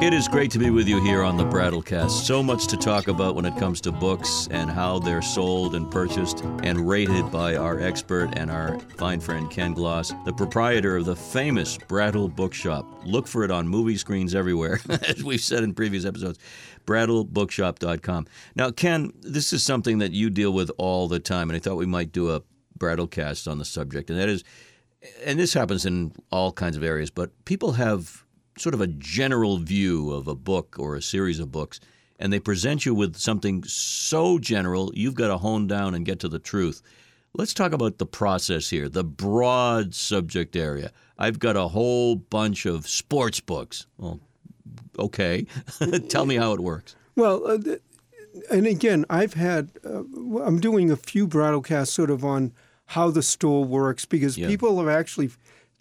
It is great to be with you here on the Brattlecast. So much to talk about when it comes to books and how they're sold and purchased and rated by our expert and our fine friend Ken Gloss, the proprietor of the famous Brattle Bookshop. Look for it on movie screens everywhere, as we've said in previous episodes. BrattleBookshop.com. Now, Ken, this is something that you deal with all the time, and I thought we might do a Brattlecast on the subject, and that is, and this happens in all kinds of areas, but people have sort of a general view of a book or a series of books, and they present you with something so general, you've got to hone down and get to the truth. Let's talk about the process here, the broad subject area. I've got a whole bunch of sports books. Well, okay. Tell me how it works. Well, uh, and again, I've had, uh, I'm doing a few Brattlecasts sort of on how the store works because yeah. people have actually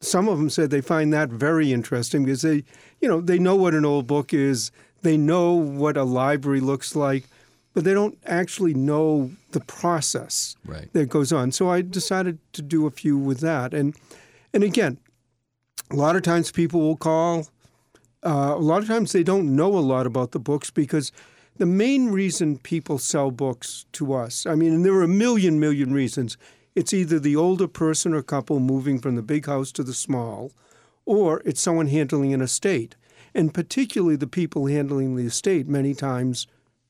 some of them said they find that very interesting because they, you know, they know what an old book is, they know what a library looks like, but they don't actually know the process right. that goes on. So I decided to do a few with that, and and again, a lot of times people will call. Uh, a lot of times they don't know a lot about the books because the main reason people sell books to us, I mean, and there are a million, million reasons it's either the older person or couple moving from the big house to the small, or it's someone handling an estate. And particularly the people handling the estate many times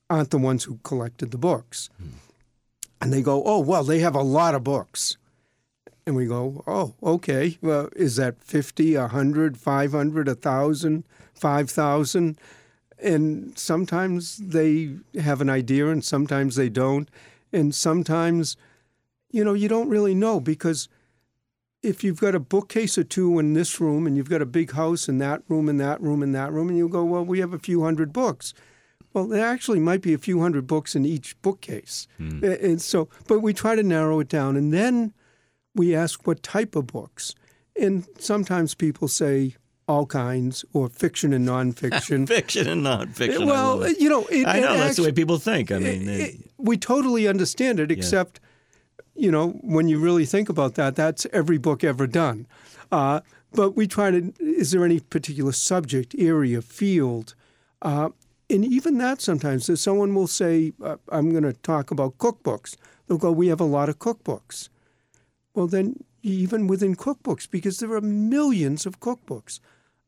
aren't the ones who collected the books. Hmm. And they go, oh, well, they have a lot of books. And we go, oh, okay. Well, is that 50, 100, 500, 1,000, 5,000? And sometimes they have an idea and sometimes they don't. And sometimes you know, you don't really know because if you've got a bookcase or two in this room and you've got a big house in that room and that room and that room, and you go, well, we have a few hundred books. Well, there actually might be a few hundred books in each bookcase. Mm. And so, but we try to narrow it down. And then we ask what type of books. And sometimes people say all kinds, or fiction and nonfiction. fiction and nonfiction. Well, you know, it, I know that's actually, the way people think. I mean, it, it, we totally understand it, except yeah you know, when you really think about that, that's every book ever done. Uh, but we try to, is there any particular subject, area, field? Uh, and even that sometimes, someone will say, uh, I'm going to talk about cookbooks. They'll go, We have a lot of cookbooks. Well, then, even within cookbooks, because there are millions of cookbooks,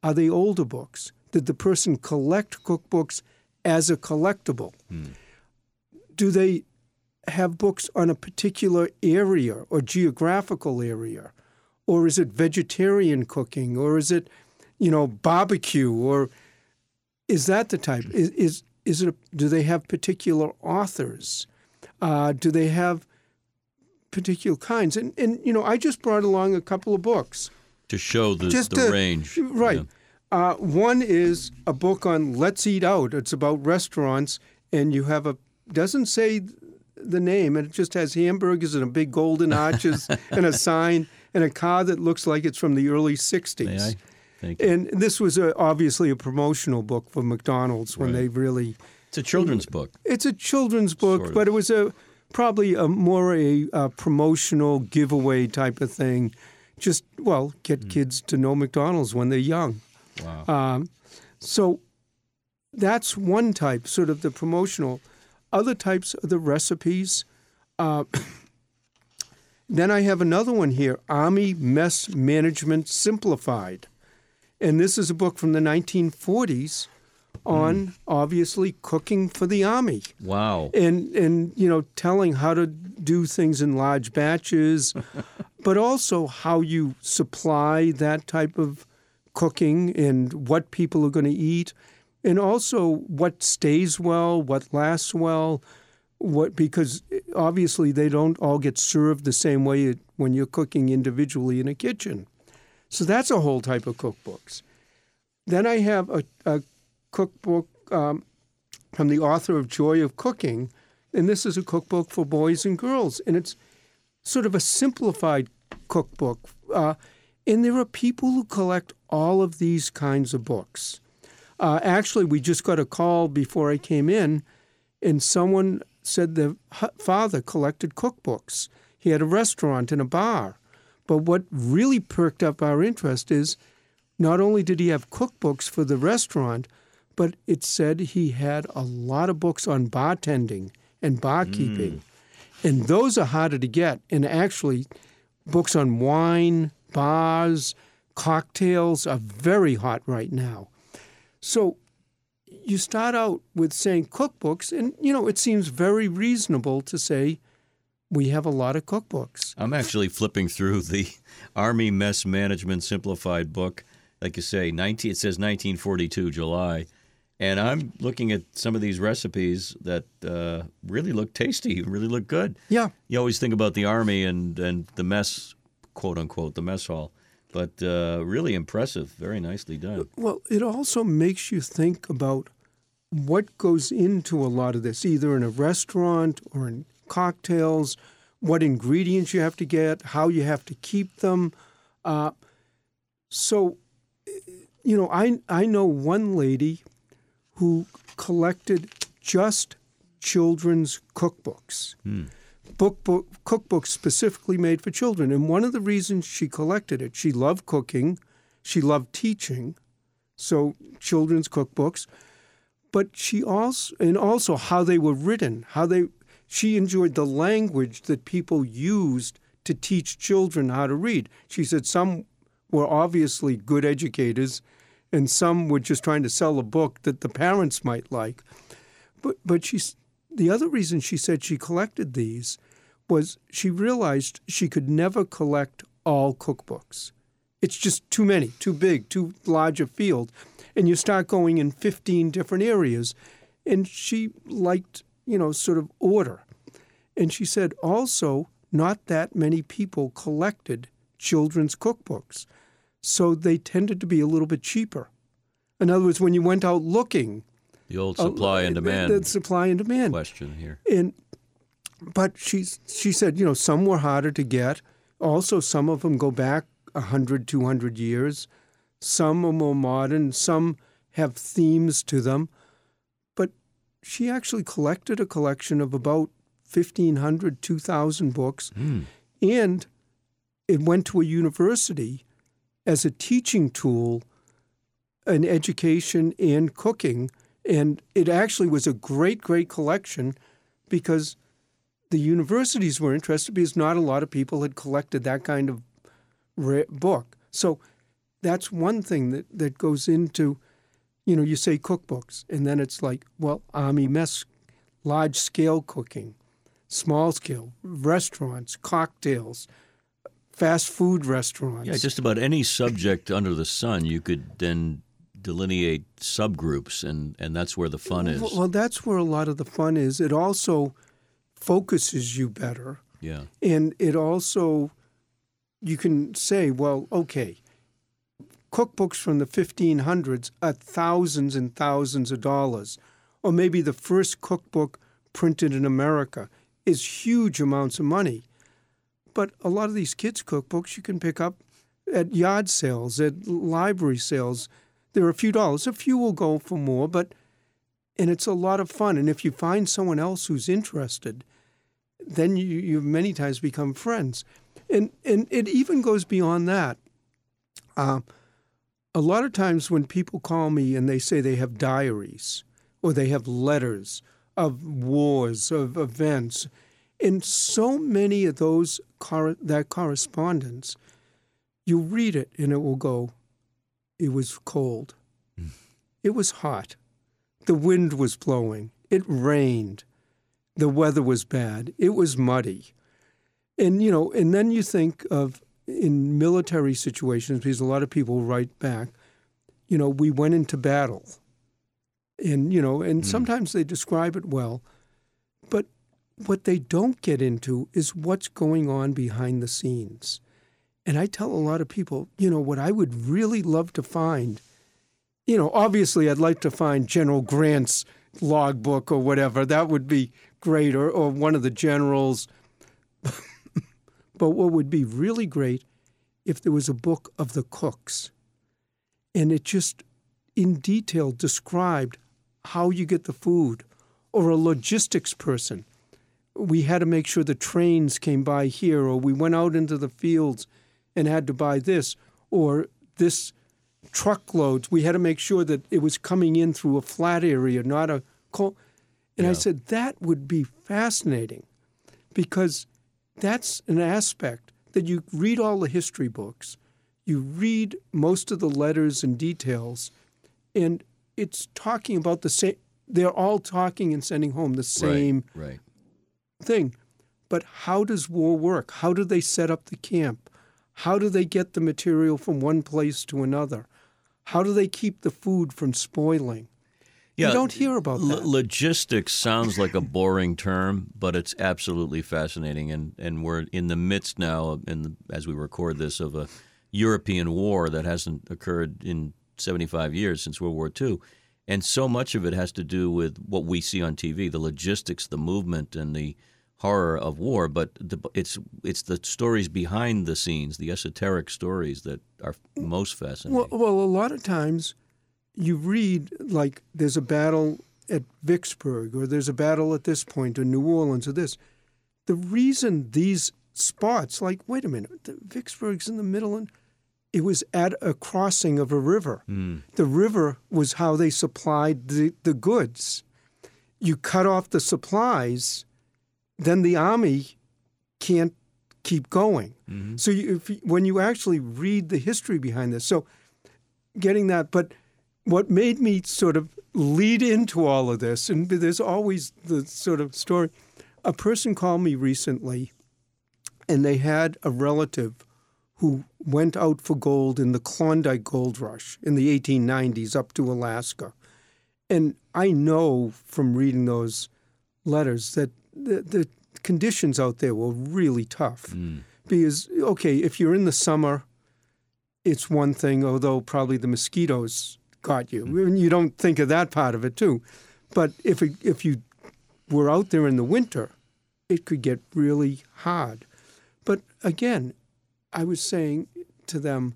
are they older books? Did the person collect cookbooks as a collectible? Hmm. Do they have books on a particular area or geographical area? Or is it vegetarian cooking? Or is it, you know, barbecue? Or is that the type? Is, is, is it a, do they have particular authors? Uh, do they have particular kinds? And, and, you know, I just brought along a couple of books. To show the, just the to, range. Right. Yeah. Uh, one is a book on Let's Eat Out. It's about restaurants, and you have a doesn't say the name, and it just has hamburgers and a big golden arches and a sign and a car that looks like it's from the early '60s. And this was a, obviously a promotional book for McDonald's when right. they really. It's a children's book. It's a children's book, sort of. but it was a probably a more a, a, promotional giveaway type of thing. Just well, get mm. kids to know McDonald's when they're young. Wow. Um, so that's one type, sort of the promotional. Other types of the recipes. Uh, then I have another one here Army Mess Management Simplified. And this is a book from the 1940s on mm. obviously cooking for the army. Wow. And and you know telling how to do things in large batches, but also how you supply that type of cooking and what people are going to eat and also what stays well, what lasts well, what because obviously they don't all get served the same way when you're cooking individually in a kitchen. So that's a whole type of cookbooks. Then I have a, a cookbook um, from the author of Joy of Cooking, and this is a cookbook for boys and girls, and it's sort of a simplified cookbook. Uh, and there are people who collect all of these kinds of books. Uh, actually, we just got a call before I came in, and someone said the father collected cookbooks. He had a restaurant and a bar. But what really perked up our interest is not only did he have cookbooks for the restaurant, but it said he had a lot of books on bartending and barkeeping. And those are harder to get. And actually, books on wine, bars, cocktails are very hot right now. So you start out with saying cookbooks, and you know, it seems very reasonable to say we have a lot of cookbooks. I'm actually flipping through the Army Mess Management Simplified book. Like you say, 19, it says 1942, July. And I'm looking at some of these recipes that uh, really look tasty, really look good. Yeah. You always think about the Army and, and the mess, quote unquote, the mess hall. But uh, really impressive, very nicely done. Well, it also makes you think about what goes into a lot of this, either in a restaurant or in cocktails, what ingredients you have to get, how you have to keep them. Uh, so, you know, I I know one lady who collected just children's cookbooks, book, book cookbooks specifically made for children. And one of the reasons she collected it, she loved cooking, she loved teaching, so children's cookbooks. But she also and also how they were written, how they she enjoyed the language that people used to teach children how to read. She said some were obviously good educators and some were just trying to sell a book that the parents might like. But but she's the other reason she said she collected these was she realized she could never collect all cookbooks. It's just too many, too big, too large a field. And you start going in 15 different areas. And she liked, you know, sort of order. And she said also, not that many people collected children's cookbooks. So they tended to be a little bit cheaper. In other words, when you went out looking, The old supply and uh, demand the supply and demand. question here. And but she she said, you know, some were harder to get. Also, some of them go back 100, 200 years. Some are more modern. Some have themes to them. But she actually collected a collection of about 1,500, 2,000 books. And it went to a university as a teaching tool in education and cooking. And it actually was a great, great collection because the universities were interested because not a lot of people had collected that kind of book. So that's one thing that, that goes into, you know, you say cookbooks, and then it's like, well, Army mess, large scale cooking, small scale, restaurants, cocktails, fast food restaurants. Yeah, just about any subject under the sun, you could then delineate subgroups, and, and that's where the fun is. Well, that's where a lot of the fun is. It also focuses you better. Yeah. And it also, you can say, well, okay, cookbooks from the 1500s are thousands and thousands of dollars. Or maybe the first cookbook printed in America is huge amounts of money. But a lot of these kids' cookbooks you can pick up at yard sales, at library sales. They're a few dollars. A few will go for more, but and it's a lot of fun. And if you find someone else who's interested, then you, you many times become friends. And and it even goes beyond that. Uh, a lot of times when people call me and they say they have diaries or they have letters of wars, of events, and so many of those that correspondence, you read it and it will go, it was cold, it was hot, the wind was blowing, it rained, the weather was bad, it was muddy, and you know, and then you think of in military situations because a lot of people write back, you know, we went into battle, and you know, and hmm. sometimes they describe it well, but what they don't get into is what's going on behind the scenes. And I tell a lot of people, you know, what I would really love to find, you know, obviously I'd like to find General Grant's logbook or whatever. That would be great, or, or one of the generals. but what would be really great if there was a book of the cooks and it just in detail described how you get the food or a logistics person we had to make sure the trains came by here, or we went out into the fields and had to buy this, or this truckloads. We had to make sure that it was coming in through a flat area, not a cold. And I said that would be fascinating, because that's an aspect that you read all the history books, you read most of the letters and details, and it's talking about the same. They're all talking and sending home the same Right. right. thing. But how does war work? How do they set up the camp? How do they get the material from one place to another? How do they keep the food from spoiling? Yeah, you don't hear about L- that. logistics sounds like a boring term, but it's absolutely fascinating, and, and we're in the midst now, in the, as we record this, of a European war that hasn't occurred in 75 years since World War II, and so much of it has to do with what we see on TV, the logistics, the movement, and the horror of war. But the, it's it's the stories behind the scenes, the esoteric stories that are most fascinating. Well, well, a lot of times you read like there's a battle at Vicksburg or there's a battle at this point or New Orleans or this. The reason these spots, like, wait a minute, Vicksburg's in the middle and it was at a crossing of a river. Hmm. The river was how they supplied the, the goods. You cut off the supplies, then the army can't keep going. Mm-hmm. So you, if, when you actually read the history behind this, so getting that, but what made me sort of lead into all of this, and there's always the sort of story. A person called me recently, and they had a relative who went out for gold in the Klondike Gold Rush in the 1890s up to Alaska. And I know from reading those letters that the, the conditions out there were really tough. Mm. Because, okay, if you're in the summer, it's one thing, although probably the mosquitoes got you. Mm. And You don't think of that part of it, too. But if, it, if you were out there in the winter, it could get really hard. But again, I was saying to them,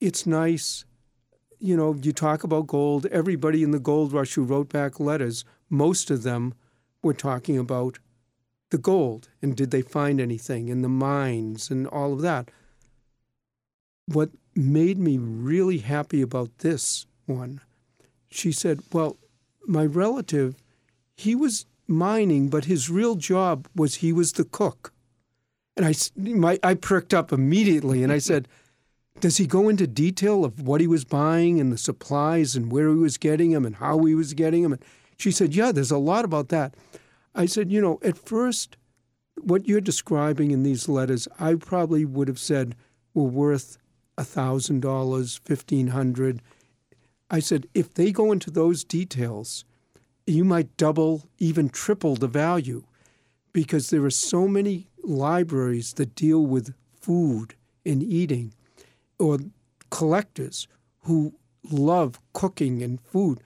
it's nice. You know, you talk about gold. Everybody in the gold rush who wrote back letters, most of them were talking about the gold and did they find anything in the mines and all of that. What made me really happy about this one, she said, Well, my relative, he was mining, but his real job was he was the cook. And I, my, I pricked up immediately and I said, Does he go into detail of what he was buying and the supplies and where he was getting them and how he was getting them? And she said, Yeah, there's a lot about that. I said, You know, at first, what you're describing in these letters, I probably would have said were worth $1,000, 1,500. I said, if they go into those details, you might double, even triple the value because there are so many libraries that deal with food and eating or collectors who love cooking and food.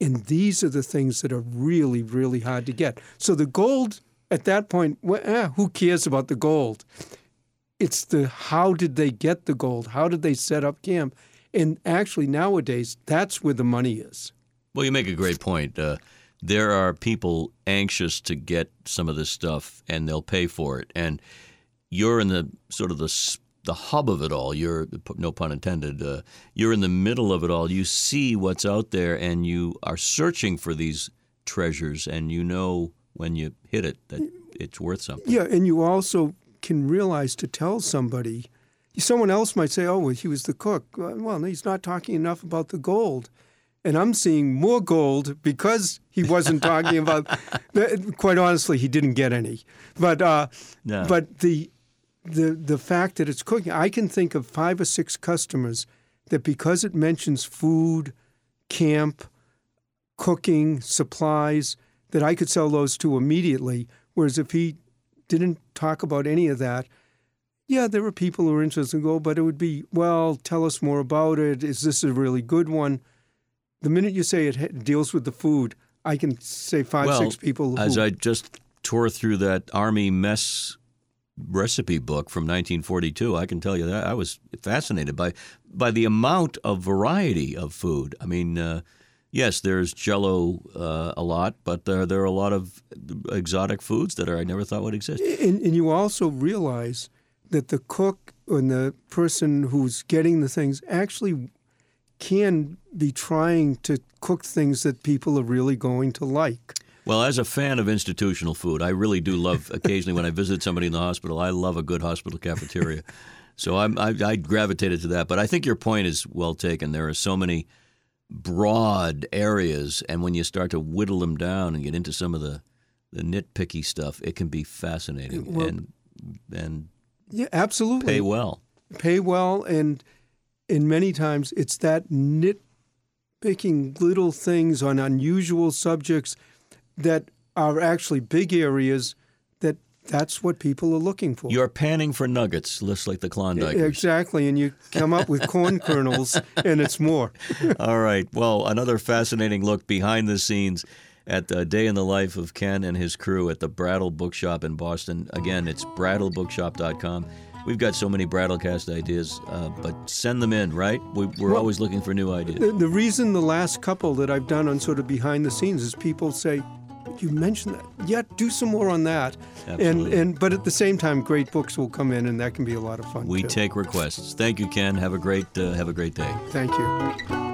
And these are the things that are really, really hard to get. So the gold at that point, well, eh, who cares about the gold? It's the how did they get the gold? How did they set up camp? And actually, nowadays, that's where the money is. Well, you make a great point. Uh, there are people anxious to get some of this stuff, and they'll pay for it. And you're in the sort of the the hub of it all. You're no pun intended. Uh, you're in the middle of it all. You see what's out there, and you are searching for these treasures, and you know when you hit it that it's worth something. Yeah, and you also can realize to tell somebody, someone else might say, oh, well, he was the cook. Well, he's not talking enough about the gold. And I'm seeing more gold because he wasn't talking about. Quite honestly, he didn't get any. But uh, No. but the the the fact that it's cooking, I can think of five or six customers that because it mentions food, camp, cooking, supplies, that I could sell those to immediately. Whereas if he didn't talk about any of that, yeah, there were people who were interested in gold, but it would be, well, tell us more about it. Is this a really good one? The minute you say it deals with the food, I can say five, well, six people. Who, as I just tore through that army mess recipe book from 1942, I can tell you that I was fascinated by by the amount of variety of food. I mean, uh, yes, there's Jello uh, a lot, but there there are a lot of exotic foods that are I never thought would exist. and, and you also realize that the cook and the person who's getting the things actually can be trying to cook things that people are really going to like. Well, as a fan of institutional food, I really do love. Occasionally, when I visit somebody in the hospital, I love a good hospital cafeteria. so I'm, I, I gravitated to that. But I think your point is well taken. There are so many broad areas, and when you start to whittle them down and get into some of the the nitpicky stuff, it can be fascinating Well- and and Yeah, absolutely. pay well. Pay well, and and many times it's that nitpicking little things on unusual subjects that are actually big areas that that's what people are looking for. You're panning for nuggets, just like the Klondike. Exactly, and you come up with corn kernels, and it's more. All right. Well, another fascinating look behind the scenes at the day in the life of Ken and his crew at the Brattle Bookshop in Boston. Again, it's brattlebookshop.com. We've got so many Brattlecast ideas, uh, but send them in, right? We, we're Well- always looking for new ideas. The, the reason the last couple that I've done on sort of behind the scenes is people say, "You mentioned that, yeah, do some more on that." And and but at the same time, great books will come in, and that can be a lot of fun. We too. take requests. Thank you, Ken. Have a great uh, have a great day. Thank you.